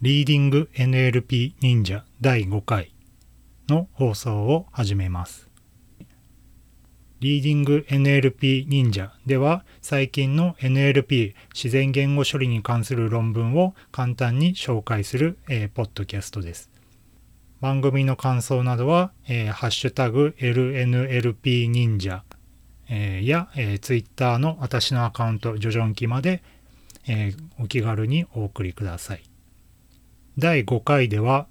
リーディング NLP 忍者第5回の放送を始めます。リーディング NLP 忍者では最近の NLP 自然言語処理に関する論文を簡単に紹介する、えー、ポッドキャストです。番組の感想などは、えー、ハッシュタグ LNLP 忍者、えー、や、えー、ツイッターの私のアカウント、ジョジョンキまで、えー、お気軽にお送りください。第5回では、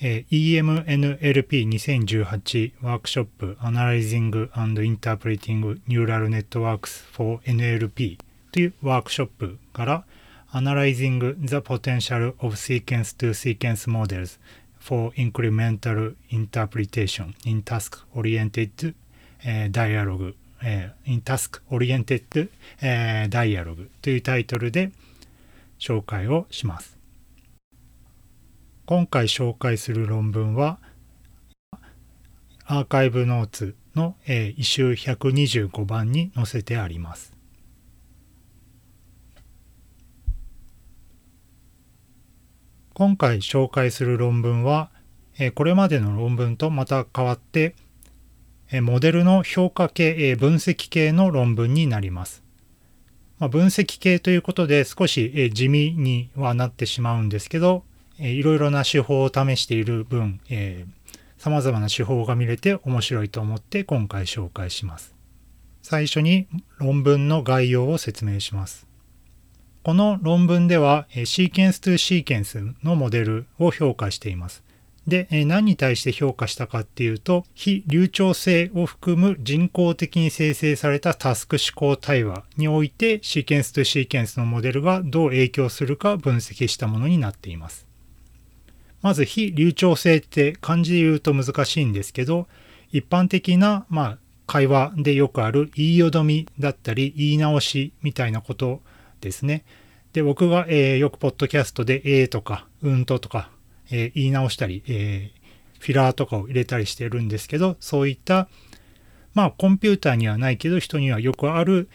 えー、EMNLP2018 ワークショップ Analyzing and Interpreting Neural Networks for NLP というワークショップから Analyzing the Potential of Sequence to Sequence Models for Incremental Interpretation in Task-Oriented、えー、Dialogue、えー、in Task-Oriented、えー、Dialogue というタイトルで紹介をします。今回紹介する論文はアーカイブノーツの、えー、一周125番に載せてあります。今回紹介する論文は、え、これまでの論文とまた変わって、え、モデルの評価系、え、分析系の論文になります。まあ、分析系ということで少し、え、地味にはなってしまうんですけど、えいろいろな手法を試している分、えー、様々な手法が見れて面白いと思って今回紹介します。最初に論文の概要を説明します。この論文ではシーケンス2シーケンスのモデルを評価しています。で、何に対して評価したかっていうと、非流暢性を含む人工的に生成されたタスク思考対話において、シーケンス2シーケンスのモデルがどう影響するか分析したものになっています。まず非流暢性って漢字で言うと難しいんですけど、一般的な、まあ、会話でよくある言いよどみだったり言い直しみたいなことですね。で、僕が、えー、よくポッドキャストでえーとかうんととか、えー、言い直したり、えー、フィラーとかを入れたりしてるんですけど、そういった、まあコンピューターにはないけど人にはよくある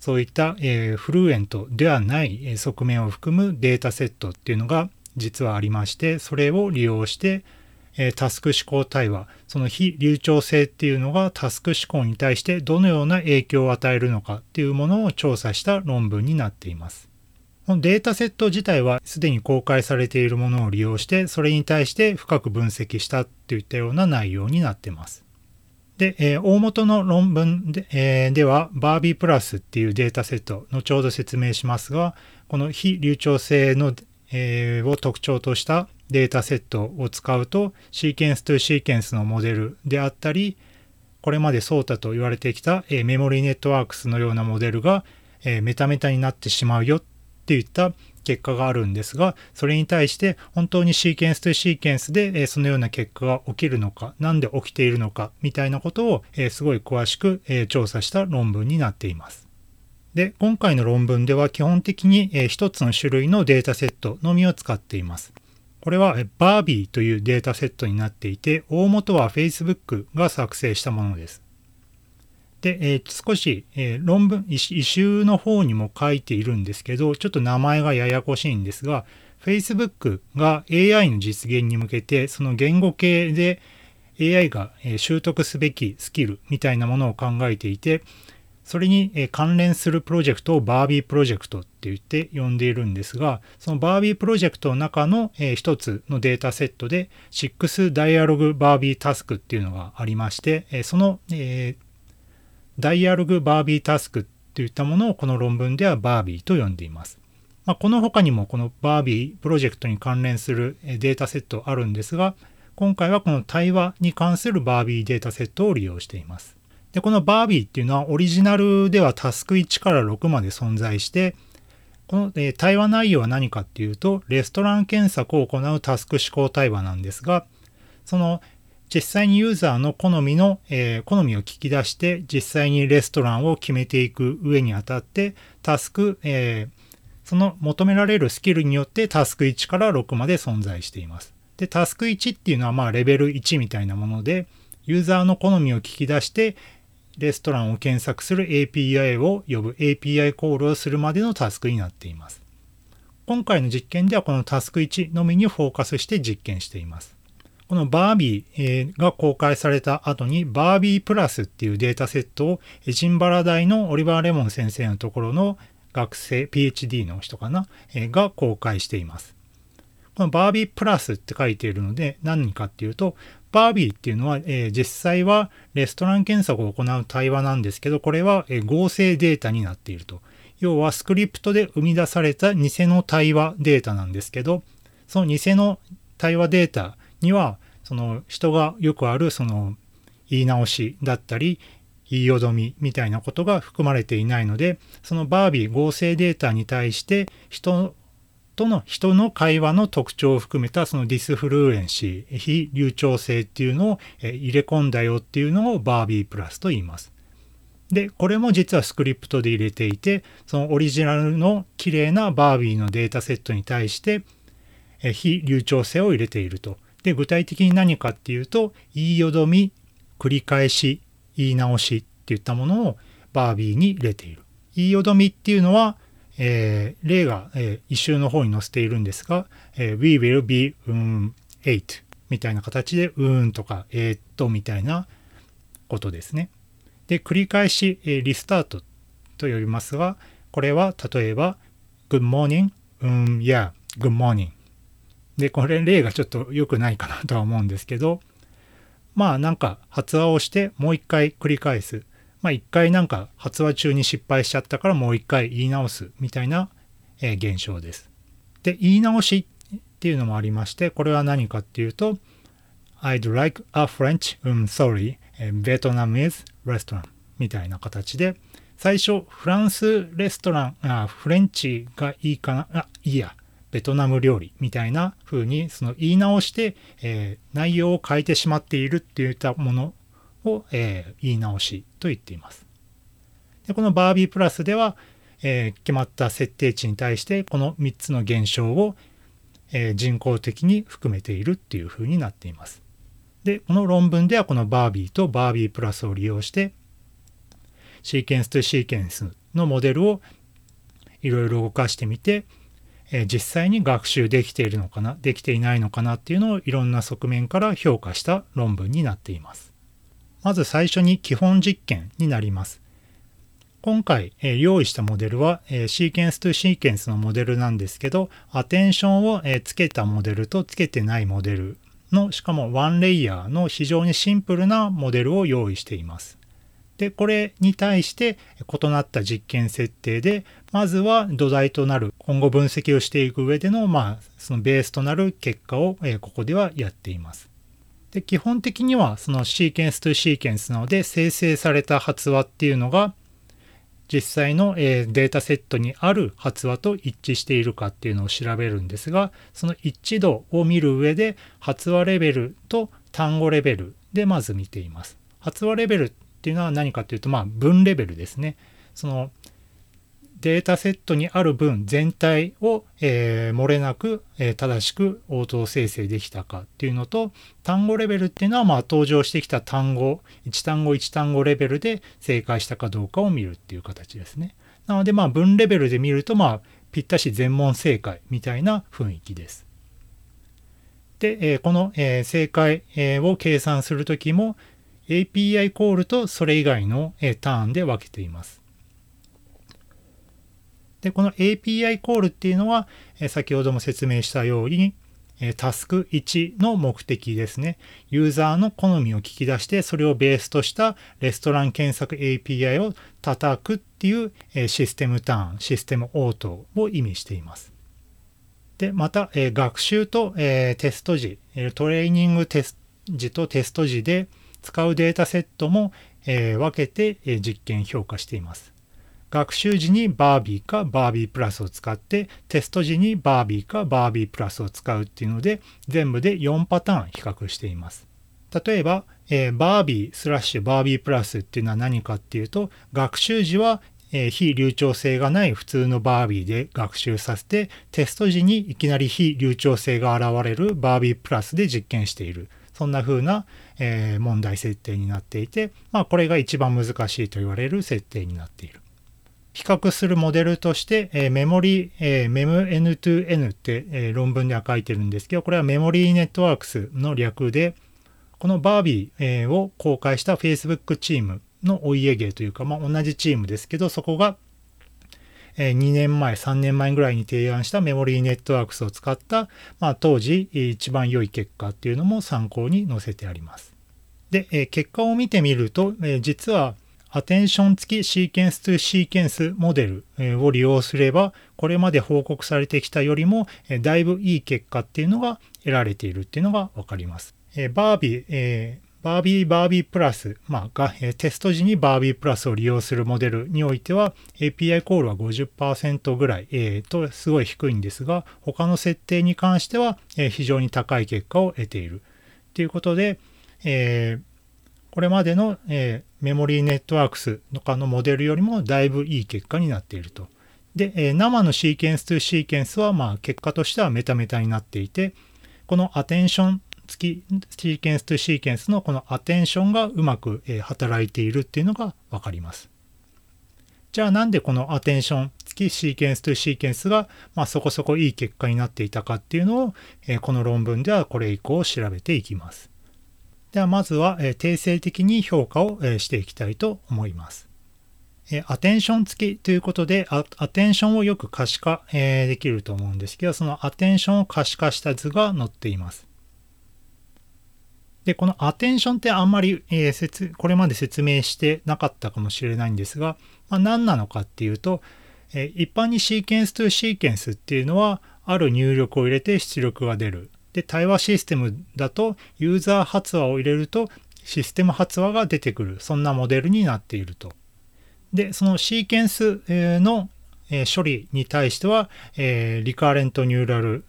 そういった、えー、フルエントではない側面を含むデータセットっていうのが実はありまして、それを利用して、えタスク思考対話、その非流暢性っていうのがタスク思考に対してどのような影響を与えるのかっていうものを調査した論文になっています。このデータセット自体はすでに公開されているものを利用して、それに対して深く分析したっていったような内容になっています。で、えー、大元の論文で,、えー、では、バービープラスっていうデータセット、後ほど説明しますが、この非流暢性のえー、を特徴としたデータセットを使うとシーケンス2シーケンスのモデルであったりこれまでソータと言われてきた、え、メモリーネットワークスのようなモデルが、え、メタメタになってしまうよっていった結果があるんですがそれに対して本当にシーケンス2シーケンスで、え、そのような結果が起きるのか何で起きているのかみたいなことを、え、すごい詳しく、え、調査した論文になっています。で、今回の論文では基本的に一つの種類のデータセットのみを使っています。これはバービーというデータセットになっていて、大元は Facebook が作成したものです。で、えー、少し、えー、論文、異臭の方にも書いているんですけど、ちょっと名前がややこしいんですが、Facebook が AI の実現に向けて、その言語系で AI が習得すべきスキルみたいなものを考えていて、それに関連するプロジェクトをバービープロジェクトって言って呼んでいるんですが、そのバービープロジェクトの中の一つのデータセットで、6ダイアログバービータスクっていうのがありまして、その、ダイアログバービータスクっていったものをこの論文ではバービーと呼んでいます。まあ、この他にもこのバービープロジェクトに関連するデータセットあるんですが、今回はこの対話に関するバービーデータセットを利用しています。で、このバービーっていうのはオリジナルではタスク1から6まで存在して、この、対話内容は何かっていうと、レストラン検索を行うタスク思考対話なんですが、その実際にユーザーの好みの、えー、好みを聞き出して、実際にレストランを決めていく上にあたって、タスク、えー、その求められるスキルによってタスク1から6まで存在しています。で、タスク1っていうのはまあレベル1みたいなもので、ユーザーの好みを聞き出して、レストランを検索する API を呼ぶ API コールをするまでのタスクになっています。今回の実験ではこのタスク1のみにフォーカスして実験しています。このバービーが公開された後にバービープラスっていうデータセットをエジンバラ大のオリバー・レモン先生のところの学生、PhD の人かな、が公開しています。このバービープラスって書いているので何かっていうと、バービーっていうのは、えー、実際はレストラン検索を行う対話なんですけど、これは、えー、合成データになっていると。要はスクリプトで生み出された偽の対話データなんですけど、その偽の対話データには、その人がよくあるその言い直しだったり、言いよどみみたいなことが含まれていないので、そのバービー合成データに対して人との人の会話の特徴を含めたその disfluency、非流暢性っていうのを入れ込んだよっていうのをバービープラスと言います。で、これも実はスクリプトで入れていて、そのオリジナルの綺麗なバービーのデータセットに対して非流暢性を入れていると。で、具体的に何かっていうと、言いよどみ、繰り返し、言い直しっていったものをバービーに入れている。言いよどみっていうのは、えー、例が、えー、一周の方に載せているんですが、えー、We will be、um, eight みたいな形で、うんとか、えー、っとみたいなことですね。で、繰り返し、えー、リスタートと呼びますが、これは例えば、Good morning, um, yeah, good morning で、これ例がちょっと良くないかなとは思うんですけど、まあなんか発話をしてもう一回繰り返す。まあ一回なんか発話中に失敗しちゃったからもう一回言い直すみたいな、え、現象です。で、言い直しっていうのもありまして、これは何かっていうと、I'd like a French, um, sorry, Vietnam is restaurant みたいな形で、最初フランスレストラン、あフレンチがいいかな、あ、いいや、ベトナム料理みたいな風にその言い直して、えー、内容を変えてしまっているっていったものを、えー、言い直しと言っています。でこのバービープラスでは、えー、決まった設定値に対してこの3つの現象を、えー、人工的に含めているっていう風になっています。で、この論文ではこのバービーとバービープラスを利用してシーケンスとシーケンスのモデルをいろいろ動かしてみてえ実際に学習できているのかなできていないのかなっていうのをいろんな側面から評価した論文になっています。まず最初に基本実験になります。今回、え用意したモデルは、えシーケンスとシーケンスのモデルなんですけどアテンションを、えつけたモデルとつけてないモデルのしかもワンレイヤーの非常にシンプルなモデルを用意しています。で、これに対して異なった実験設定で、まずは土台となる今後分析をしていく上での、まあ、そのベースとなる結果を、えここではやっています。で、基本的にはそのシーケンスとシーケンスなので生成された発話っていうのが実際の、データセットにある発話と一致しているかっていうのを調べるんですが、その一致度を見る上で発話レベルと単語レベルでまず見ています。発話レベルっていうのは何かっていうと、まあ、分レベルですね。そのデータセットにある分全体を、えー、漏れなく、えー、正しく応答生成できたかっていうのと単語レベルっていうのは、まあ、登場してきた単語1単語1単語レベルで正解したかどうかを見るっていう形ですね。なのでまあ分レベルで見るとまあぴったし全問正解みたいな雰囲気です。で、えー、この、え正解、えを計算するときも、API コールとそれ以外のえターンで分けています。で、この API コールっていうのは、先ほども説明したように、タスク1の目的ですね。ユーザーの好みを聞き出して、それをベースとしたレストラン検索 API を叩くっていうシステムターン、システム応答を意味しています。で、また、学習とテスト時、トレーニングテスト時とテスト時で、使うデータセットも、え、分けて、え、実験評価しています。学習時にバービーかバービープラスを使ってテスト時にバービーかバービープラスを使うっていうので全部で4パターン比較しています。例えば、えー、バービースラッシュバービープラスっていうのは何かっていうと学習時は、えー、非流暢性がない普通のバービーで学習させてテスト時にいきなり非流暢性が現れるバービープラスで実験している。そんな風な、えー、問題設定になっていて、まあ、これが一番難しいと言われる設定になっている。比較するモデルとして、えー、メモリー、えー、MEMN2N って、えー、論文では書いてるんですけど、これはメモリーネットワークスの略で、このバービー、えー、を公開した Facebook チームのお家芸というか、まあ、同じチームですけど、そこが、え、2年前、3年前ぐらいに提案したメモリーネットワークスを使った、まあ、当時一番良い結果っていうのも参考に載せてあります。で、え、結果を見てみると、え、実はアテンション付きシーケンス2シーケンスモデルを利用すれば、これまで報告されてきたよりも、だいぶいい結果っていうのが得られているっていうのがわかります。バービー、えー、バービーバービープラス、まあ、が、テスト時にバービープラスを利用するモデルにおいては API コールは50%ぐらい、えー、とすごい低いんですが他の設定に関しては、え、非常に高い結果を得ているということで、えーこれまでの、えー、メモリーネットワークスとかのモデルよりもだいぶいい結果になっていると。で、えー、生のシーケンス2シーケンスは、まあ、結果としてはメタメタになっていて、このアテンション付きシーケンス2シーケンスのこのアテンションがうまく、えー、働いているっていうのがわかります。じゃあなんでこのアテンション付きシーケンス2シーケンスが、まあ、そこそこいい結果になっていたかっていうのを、えー、この論文ではこれ以降調べていきます。ではまずは、え定性的に評価を、えしていきたいと思います。えアテンション付きということでア、アテンションをよく可視化、えできると思うんですけど、そのアテンションを可視化した図が載っています。で、このアテンションってあんまり、えー、これまで説明してなかったかもしれないんですが、まあ、何なのかっていうと、え一般にシーケンス2シーケンスっていうのは、ある入力を入れて出力が出る。で、対話システムだとユーザー発話を入れるとシステム発話が出てくる。そんなモデルになっていると。で、そのシーケンスの処理に対しては、リカーレントニューラル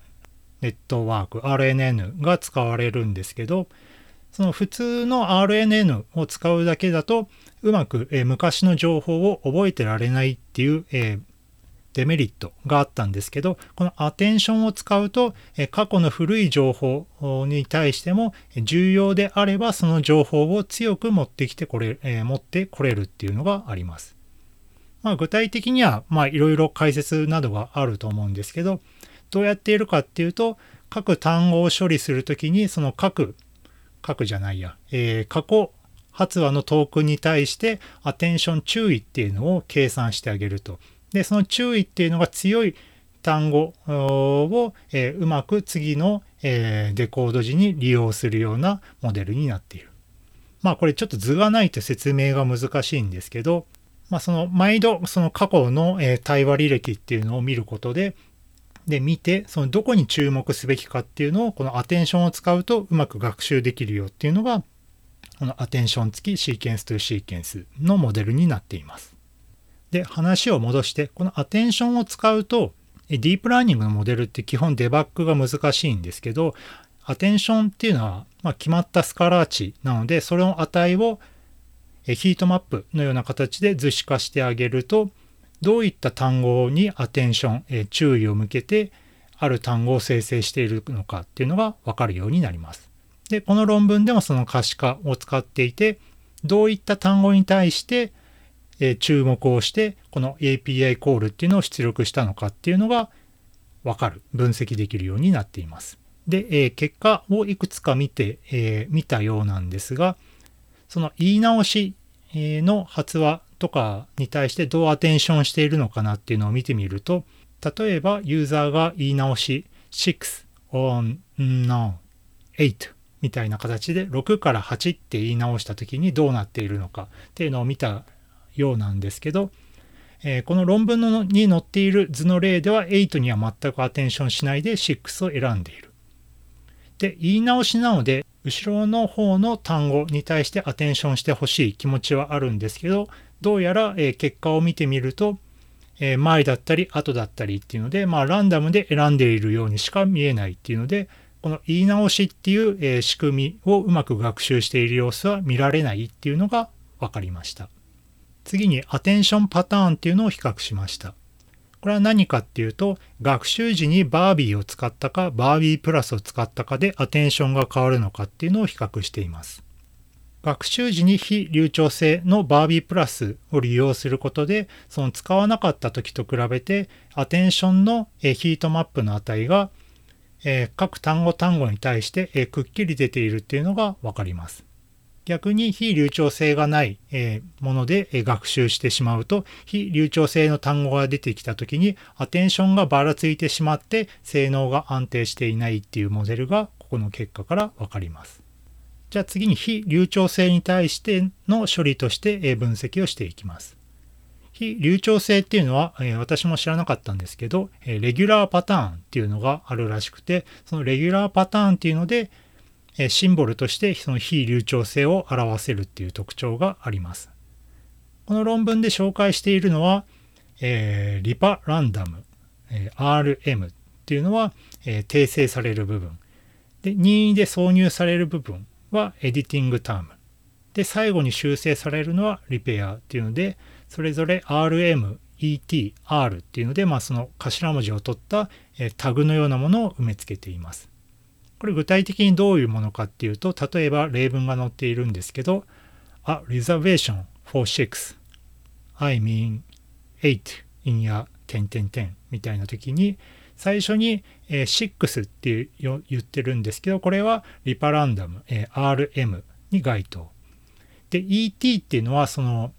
ネットワーク RNN が使われるんですけど、その普通の RNN を使うだけだとうまく、昔の情報を覚えてられないっていう、デメリットがあったんですけど、このアテンションを使うと、過去の古い情報に対しても重要であればその情報を強く持ってきてこれ、持ってこれるっていうのがあります。まあ、具体的には、まあ、いろいろ解説などがあると思うんですけど、どうやっているかっていうと、各単語を処理するときに、その各、各じゃないや、えー、過去発話のトークンに対してアテンション注意っていうのを計算してあげると。で、その注意っていうのが強い単語を、えー、うまく次の、えー、デコード時に利用するようなモデルになっている。まあこれちょっと図がないと説明が難しいんですけど、まあその毎度その過去の、えー、対話履歴っていうのを見ることで、で見て、そのどこに注目すべきかっていうのをこのアテンションを使うとうまく学習できるよっていうのが、このアテンション付きシーケンスというシーケンスのモデルになっています。で、話を戻して、このアテンションを使うと、ディープラーニングのモデルって基本デバッグが難しいんですけど、アテンションっていうのは、ま決まったスカラー値なので、それの値をヒートマップのような形で図示化してあげると、どういった単語にアテンション、え注意を向けて、ある単語を生成しているのかっていうのがわかるようになります。で、この論文でもその可視化を使っていて、どういった単語に対してえ注目をして、この API コールっていうのを出力したのかっていうのがわかる、分析できるようになっています。で、え結果をいくつか見て、え見たようなんですが、その言い直しの発話とかに対してどうアテンションしているのかなっていうのを見てみると、例えばユーザーが言い直し6 on no 8みたいな形で6から8って言い直した時にどうなっているのかっていうのを見たようなんですけど、えー、この論文のに載っている図の例では8には全くアテンションしないで6を選んでいる。で、言い直しなので、後ろの方の単語に対してアテンションしてほしい気持ちはあるんですけど、どうやら、えー、結果を見てみると、えー、前だったり後だったりっていうので、まあランダムで選んでいるようにしか見えないっていうので、この言い直しっていう、えー、仕組みをうまく学習している様子は見られないっていうのが分かりました。次にアテンションパターンっていうのを比較しました。これは何かっていうと、学習時にバービーを使ったか、バービープラスを使ったかでアテンションが変わるのかっていうのを比較しています。学習時に非流暢性のバービープラスを利用することで、その使わなかった時と比べて、アテンションのヒートマップの値が各単語単語に対してくっきり出ているっていうのがわかります。逆に非流暢性がないもので学習してしまうと、非流暢性の単語が出てきた時にアテンションがばらついてしまって性能が安定していないっていうモデルがここの結果からわかります。じゃあ次に非流暢性に対しての処理として分析をしていきます。非流暢性っていうのは、え私も知らなかったんですけど、えレギュラーパターンっていうのがあるらしくて、そのレギュラーパターンっていうので、えシンボルとしてその非流暢性を表せるっていう特徴があります。この論文で紹介しているのは、えー、リパランダム、え RM っていうのは、えー、訂正される部分。で、任意で挿入される部分はエディティングターム。で、最後に修正されるのはリペアっていうので、それぞれ RM、ET、R っていうので、まあ、その頭文字を取ったえタグのようなものを埋め付けています。これ具体的にどういうものかっていうと、例えば例文が載っているんですけど、A reservation for six, I mean eight in your 点点点みたいな時に、最初に、えー、6って言ってるんですけど、これはリパランダム、えー、RM に該当。で、ET っていうのは、その、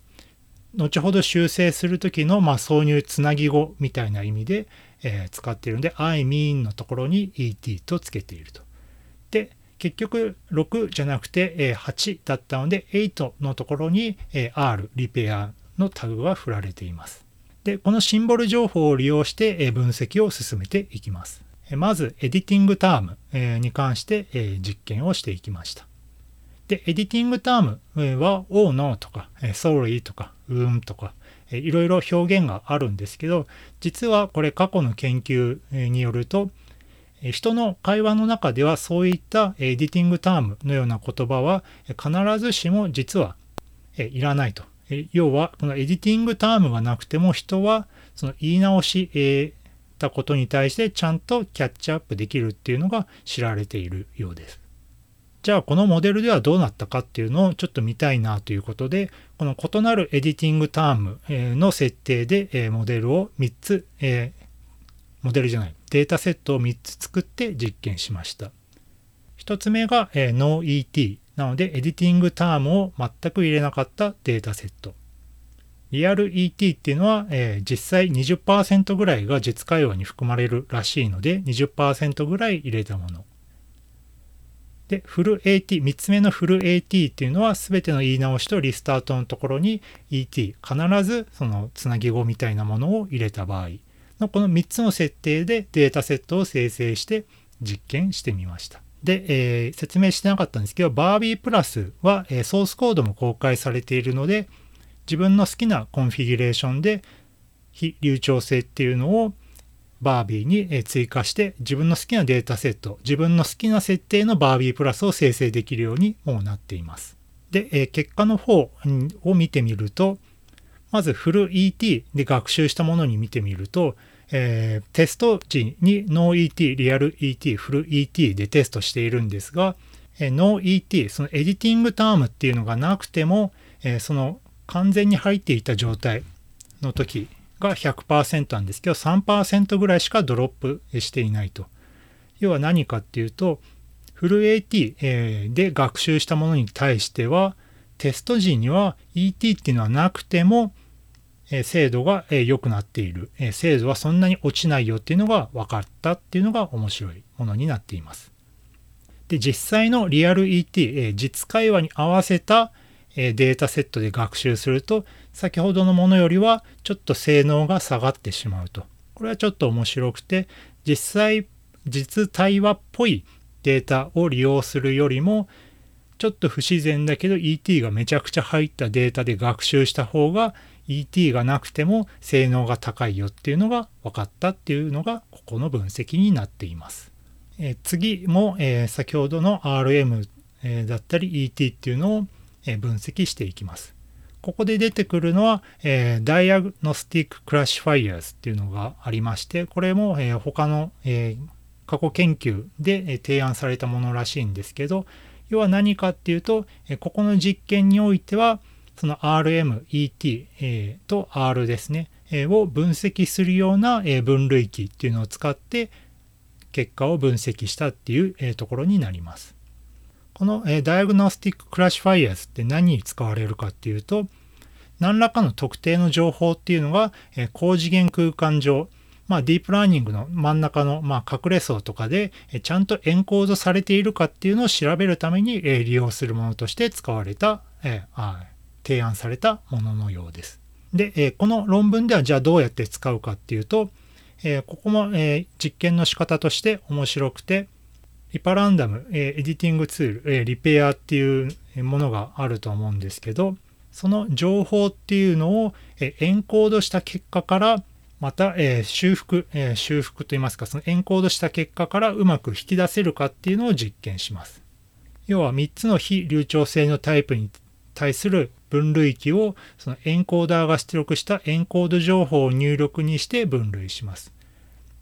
後ほど修正する時の、まあ、挿入つなぎ語みたいな意味で、えー、使っているので、I mean のところに ET とつけていると。結局6じゃなくて、8だったので、8のところに、R、リペアのタグが振られています。で、このシンボル情報を利用して分析を進めていきます。まず、エディティングタームに関して実験をしていきました。で、エディティングタームは、oh no とか、sorry とか、うんとか、いろいろ表現があるんですけど、実はこれ過去の研究によると、人の会話の中ではそういったエディティングタームのような言葉は必ずしも実はいらないと要は、このエディティングタームがなくても人はその言い直し、たことに対してちゃんとキャッチアップできるっていうのが知られているようです。じゃあこのモデルではどうなったかっていうのをちょっと見たいなということで、この異なるエディティングタームの設定でモデルを3つ、モデルじゃない、データセットを3つ作って実験しました。1つ目が NoET なので、エディティングタームを全く入れなかったデータセット。リアル ET っていうのは、えー、実際20%ぐらいが実会話に含まれるらしいので、20%ぐらい入れたもの。で、フル AT、3つ目のフル AT っていうのは、全ての言い直しとリスタートのところに ET、必ずそのつなぎ語みたいなものを入れた場合のこの3つの設定でデータセットを生成して実験してみました。で、えー、説明してなかったんですけど、バービープラスは、えー、ソースコードも公開されているので、自分の好きなコンフィギュレーションで非流暢性っていうのをバービーに追加して自分の好きなデータセット、自分の好きな設定のバービープラスを生成できるようにもうなっています。で、結果の方を見てみると、まずフル ET で学習したものに見てみると、えー、テスト時に NoET、リアル ET、フル ET でテストしているんですが、えー、NoET、そのエディティングタームっていうのがなくても、えー、その完全に入っていた状態の時が100%なんですけど、3%ぐらいしかドロップしていないと。要は何かっていうと、フル AT、えー、で学習したものに対しては、テスト時には ET っていうのはなくても、え精度がえ良くなっている、え精度はそんなに落ちないよっていうのが分かったっていうのが面白いものになっています。で、実際のリアル ET、え実会話に合わせた、えデータセットで学習すると、先ほどのものよりはちょっと性能が下がってしまうと。これはちょっと面白くて、実際、実対話っぽいデータを利用するよりも、ちょっと不自然だけど ET がめちゃくちゃ入ったデータで学習した方が ET がなくても性能が高いよっていうのが分かったっていうのがここの分析になっています。え、次も、えー、先ほどの RM、えー、だったり ET っていうのを、え分析していきます。ここで出てくるのは、えー、 diagnostic classifiers っていうのがありまして、これも、え、他の、え、過去研究で、え提案されたものらしいんですけど、要は何かっていうと、ここの実験においては、その RM、ET と R ですね、を分析するような分類器っていうのを使って結果を分析したっていうところになります。この Diagnostic Classifiers って何に使われるかっていうと、何らかの特定の情報っていうのが高次元空間上、まあ、ディープラーニングの真ん中の、まあ、隠れ層とかでちゃんとエンコードされているかっていうのを調べるためにえ利用するものとして使われた、えあ提案されたもののようです。で、えこの論文ではじゃあどうやって使うかっていうと、えここも、え実験の仕方として面白くて、リパランダム、えエディティングツール、えリペアっていうものがあると思うんですけど、その情報っていうのを、えエンコードした結果からまた、えー、修復、えー、修復といいますか、そのエンコードした結果からうまく引き出せるかっていうのを実験します。要は3つの非流暢性のタイプに対する分類器をそのエンコーダーが出力したエンコード情報を入力にして分類します。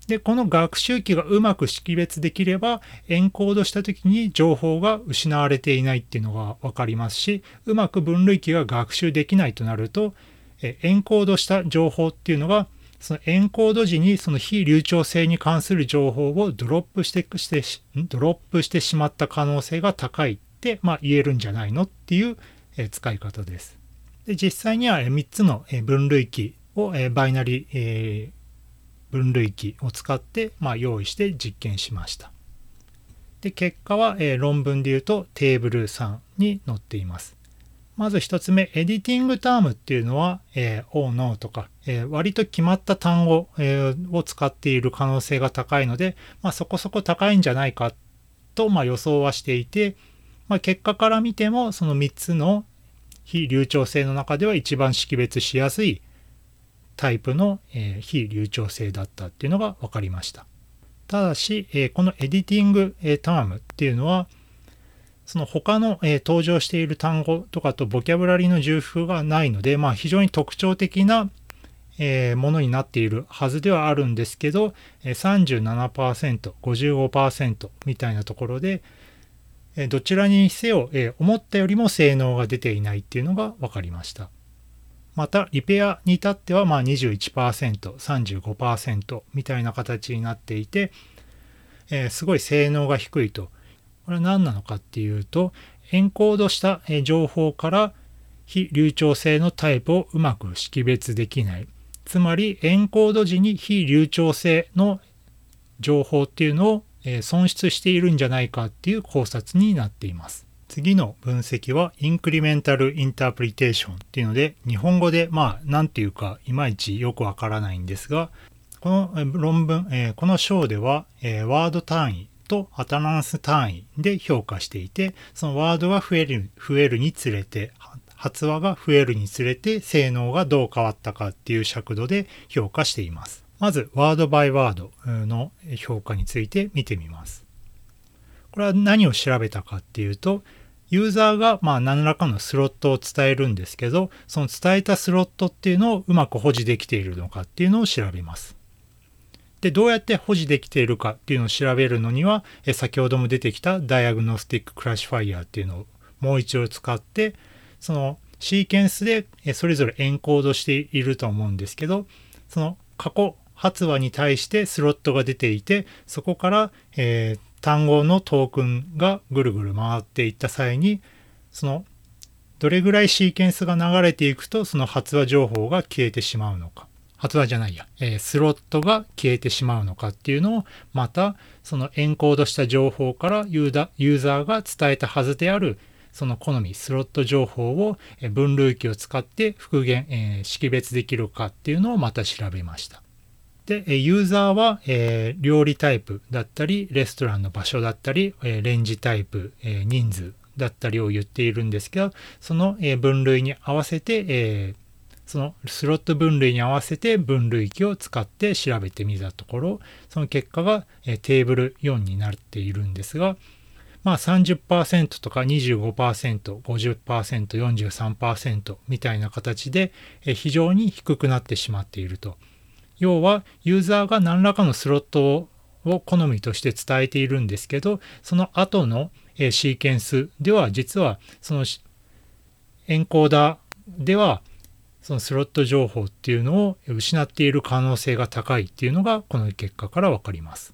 で、この学習器がうまく識別できれば、エンコードした時に情報が失われていないっていうのが分かりますし、うまく分類器が学習できないとなると、エンコードした情報っていうのがそのエンコード時にその非流暢性に関する情報をドロップしてしてドロップしてしまった可能性が高いって、まあ、言えるんじゃないのっていう、使い方です。で実際には3つの分類器を、バイナリー、分類器を使って、まあ、用意して実験しました。で結果は、論文でいうとテーブル3に載っています。まず一つ目、エディティングタームっていうのは、えー、o, no とか、えー、割と決まった単語、えー、を使っている可能性が高いので、まあ、そこそこ高いんじゃないかと、まあ、予想はしていて、まあ、結果から見ても、その3つの非流暢性の中では一番識別しやすいタイプの、えー、非流暢性だったっていうのが分かりました。ただし、えー、このエディティング、えー、タームっていうのは、その他の、えー、登場している単語とかとボキャブラリーの重複がないので、まあ、非常に特徴的な、えー、ものになっているはずではあるんですけど、えー、37%、55%みたいなところで、え、どちらにせよ、え、思ったよりも性能が出ていないっていうのが分かりました。また、リペアに至ってはまあ21%、35%みたいな形になっていて、え、すごい性能が低いとこれは何なのかっていうと、エンコードした情報から非流暢性のタイプをうまく識別できない。つまり、エンコード時に非流暢性の情報っていうのを損失しているんじゃないかっていう考察になっています。次の分析はインクリメンタルインタープリテーションっていうので日本語でまあ何て言うかいまいちよくわからないんですがこの論文、え、この章では、え、ワード単位とアタナンス単位で評価していて、そのワードが増える増えるにつれて、発話が増えるにつれて性能がどう変わったかっていう尺度で評価しています。まず、ワードバイワードの評価について見てみます。これは何を調べたかっていうと、ユーザーがまあ何らかのスロットを伝えるんですけど、その伝えたスロットっていうのをうまく保持できているのかっていうのを調べます。で、どうやって保持できているかっていうのを調べるのには、え先ほども出てきた diagnostic classifier っていうのをもう一度使って、そのシーケンスでそれぞれエンコードしていると思うんですけど、その過去発話に対してスロットが出ていて、そこから、えー、単語のトークンがぐるぐる回っていった際に、そのどれぐらいシーケンスが流れていくとその発話情報が消えてしまうのか。発話じゃないや、えー、スロットが消えてしまうのかっていうのを、また、そのエンコードした情報からユーザーが伝えたはずである、その好み、スロット情報を分類器を使って復元、えー、識別できるかっていうのをまた調べました。で、ユーザーは、えー、料理タイプだったり、レストランの場所だったり、えレンジタイプ、え人数だったりを言っているんですけど、その、え分類に合わせて、えそのスロット分類に合わせて分類器を使って調べてみたところ、その結果がテーブル4になっているんですが、まあ30%とか25%、50%、43%みたいな形で非常に低くなってしまっていると。要はユーザーが何らかのスロットを好みとして伝えているんですけど、その後のシーケンスでは実はそのエンコーダーではそのスロット情報っていうのを失っている可能性が高いっていうのがこの結果から分かります。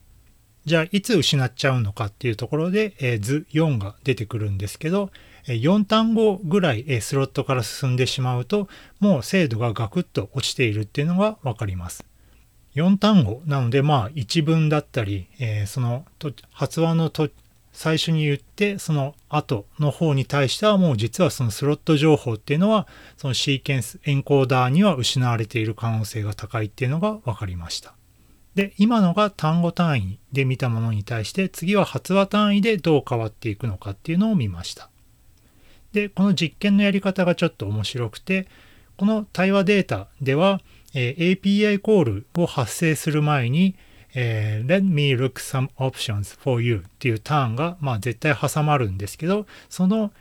じゃあいつ失っちゃうのかっていうところで、えー、図4が出てくるんですけど、4単語ぐらいスロットから進んでしまうともう精度がガクッと落ちているっていうのが分かります。4単語なのでまあ一文だったり、えー、その発話のと最初に言ってその後の方に対してはもう実はそのスロット情報っていうのはそのシーケンスエンコーダーには失われている可能性が高いっていうのが分かりました。で今のが単語単位で見たものに対して次は発話単位でどう変わっていくのかっていうのを見ました。でこの実験のやり方がちょっと面白くてこの対話データでは、え、API コールを発生する前に、えー、Let me look some options for you っていうターンが、まあ、絶対挟まるんですけどその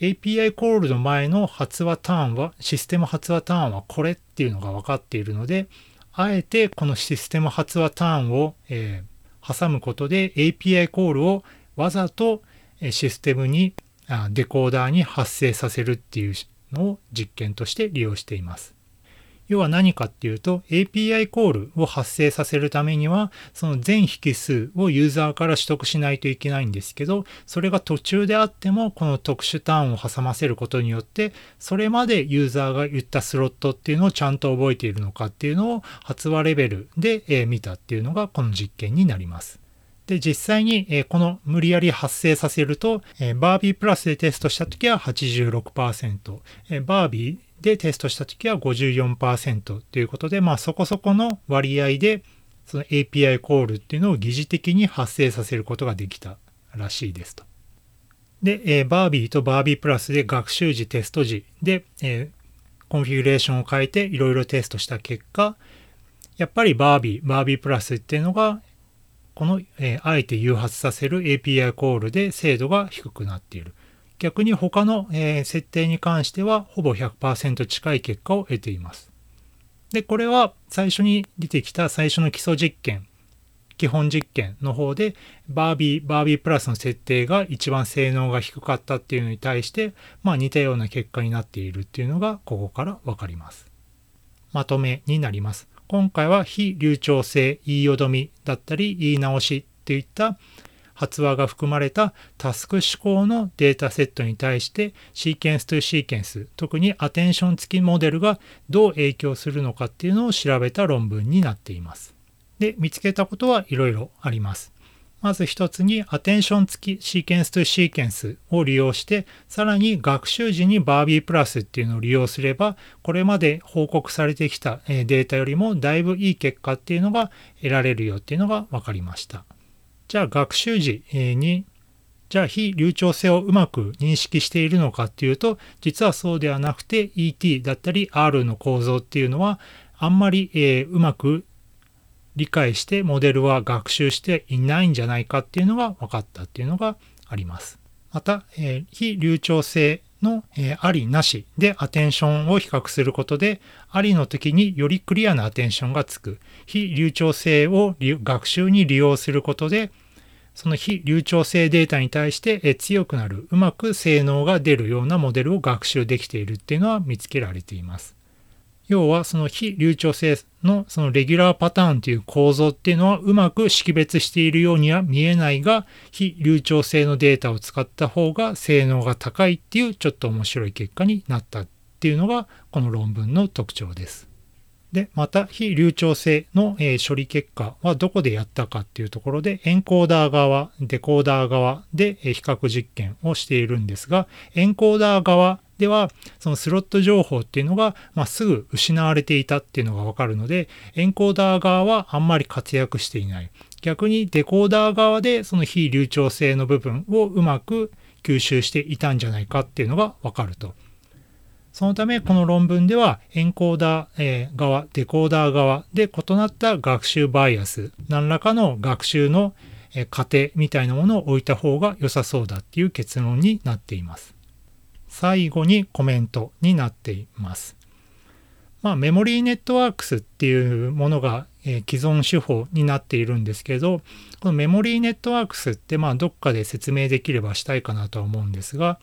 API コールの前の発話ターンはシステム発話ターンはこれっていうのが分かっているのであえてこのシステム発話ターンを、えー、挟むことで API コールをわざとシステムにデコーダーに発生させるっていうのを実験として利用しています。要は何かっていうと API コールを発生させるためにはその全引数をユーザーから取得しないといけないんですけどそれが途中であってもこの特殊ターンを挟ませることによってそれまでユーザーが言ったスロットっていうのをちゃんと覚えているのかっていうのを発話レベルで見たっていうのがこの実験になります。で、実際に、えこの無理やり発生させると、えバービープラスでテストしたときは86%、えバービーでテストしたときは54%ということで、まあそこそこの割合で、その API コールっていうのを疑似的に発生させることができたらしいですと。で、えー、バービーとバービープラスで学習時、テスト時で、えー、コンフィギュレーションを変えていろいろテストした結果、やっぱりバービー、バービープラスっていうのがこの、えー、あえて誘発させる API コールで精度が低くなっている。逆に他の、えー、設定に関してはほぼ100%近い結果を得ています。で、これは最初に出てきた最初の基礎実験、基本実験の方でバービー、バービープラスの設定が一番性能が低かったっていうのに対して、まあ似たような結果になっているっていうのがここからわかります。まとめになります。今回は非流暢性、言いよどみだったり言い直しといった発話が含まれたタスク思考のデータセットに対してシーケンスとシーケンス特にアテンション付きモデルがどう影響するのかっていうのを調べた論文になっています。で見つけたことはいろいろあります。まず一つにアテンション付きシーケンスとシーケンスを利用してさらに学習時にバービープラスっていうのを利用すればこれまで報告されてきたデータよりもだいぶいい結果っていうのが得られるよっていうのが分かりました。じゃあ学習時にじゃあ非流暢性をうまく認識しているのかっていうと実はそうではなくて ET だったり R の構造っていうのはあんまり、え、うまく理解してモデルは学習していないんじゃないかっていうのが分かったっていうのがあります。また、え、非流暢性の、えー、ありなしでアテンションを比較することでありの時によりクリアなアテンションがつく非流暢性を学習に利用することでその非流暢性データに対して、え、強くなるうまく性能が出るようなモデルを学習できているっていうのは見つけられています。要はその非流暢性のそのレギュラーパターンという構造っていうのはうまく識別しているようには見えないが非流暢性のデータを使った方が性能が高いっていうちょっと面白い結果になったっていうのがこの論文の特徴です。で、また非流暢性の、え処理結果はどこでやったかっていうところでエンコーダー側、デコーダー側で、え比較実験をしているんですが、エンコーダー側ではそのスロット情報っていうのが、まあ、すぐ失われていたっていうのがわかるのでエンコーダー側はあんまり活躍していない逆にデコーダー側でその非流暢性の部分をうまく吸収していたんじゃないかっていうのがわかると。そのためこの論文ではエンコーダー側、デコーダー側で異なった学習バイアス、何らかの学習の過程みたいなものを置いた方が良さそうだっていう結論になっています。最後にコメントになっています。まあ、メモリーネットワークスっていうものが、えー、既存手法になっているんですけど、このメモリーネットワークスって、まあ、どっかで説明できればしたいかなとは思うんですが、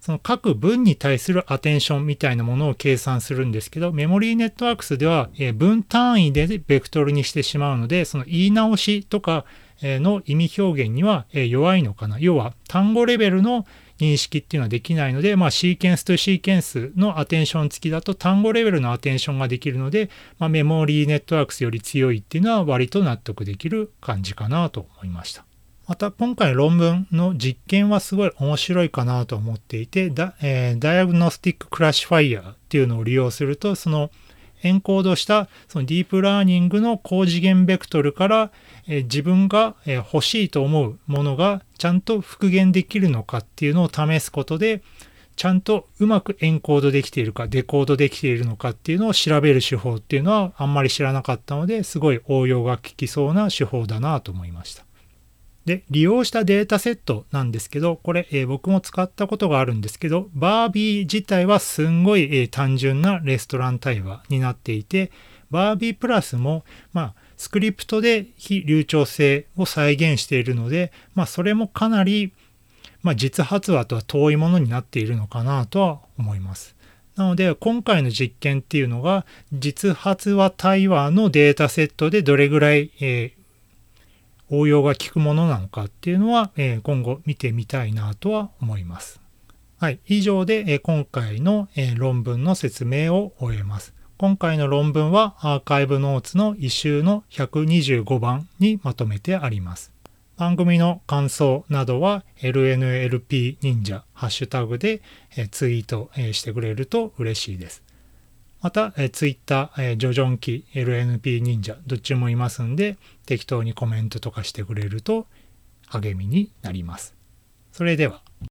その各文に対するアテンションみたいなものを計算するんですけど、メモリーネットワークスでは、えー、文単位でベクトルにしてしまうので、その言い直しとかの意味表現には弱いのかな。要は単語レベルの認識っていうのはできないので、まあ、シーケンスとシーケンスのアテンション付きだと単語レベルのアテンションができるので、まあ、 memory networks より強いっていうのは割と納得できる感じかなと思いました。また今回の論文の実験はすごい面白いかなと思っていて、ダ,、えー、 diagnostic classifier っていうのを利用すると、そのエンコードしたそのディープラーニングの高次元ベクトルから、え自分が、え欲しいと思うものがちゃんと復元できるのかっていうのを試すことでちゃんとうまくエンコードできているかデコードできているのかっていうのを調べる手法っていうのはあんまり知らなかったのですごい応用が効きそうな手法だなと思いました。で、利用したデータセットなんですけど、これ、えー、僕も使ったことがあるんですけど、バービー自体はすんごい、えー、単純なレストラン対話になっていて、バービープラスも、まあ、スクリプトで非流暢性を再現しているので、まあ、それもかなり、まあ、実発話とは遠いものになっているのかなとは思います。なので、今回の実験っていうのが、実発話対話のデータセットでどれぐらい、えー、応用が効くものなのかっていうのは、え今後見てみたいなとは思います。はい。以上で、え今回の、え論文の説明を終えます。今回の論文はアーカイブノーツの一周の125番にまとめてあります。番組の感想などは LNLP 忍者ハッシュタグでツイートしてくれると嬉しいです。また、え Twitter、えジョジョンキ、LNP 忍者、どっちもいますんで、適当にコメントとかしてくれると励みになります。それでは。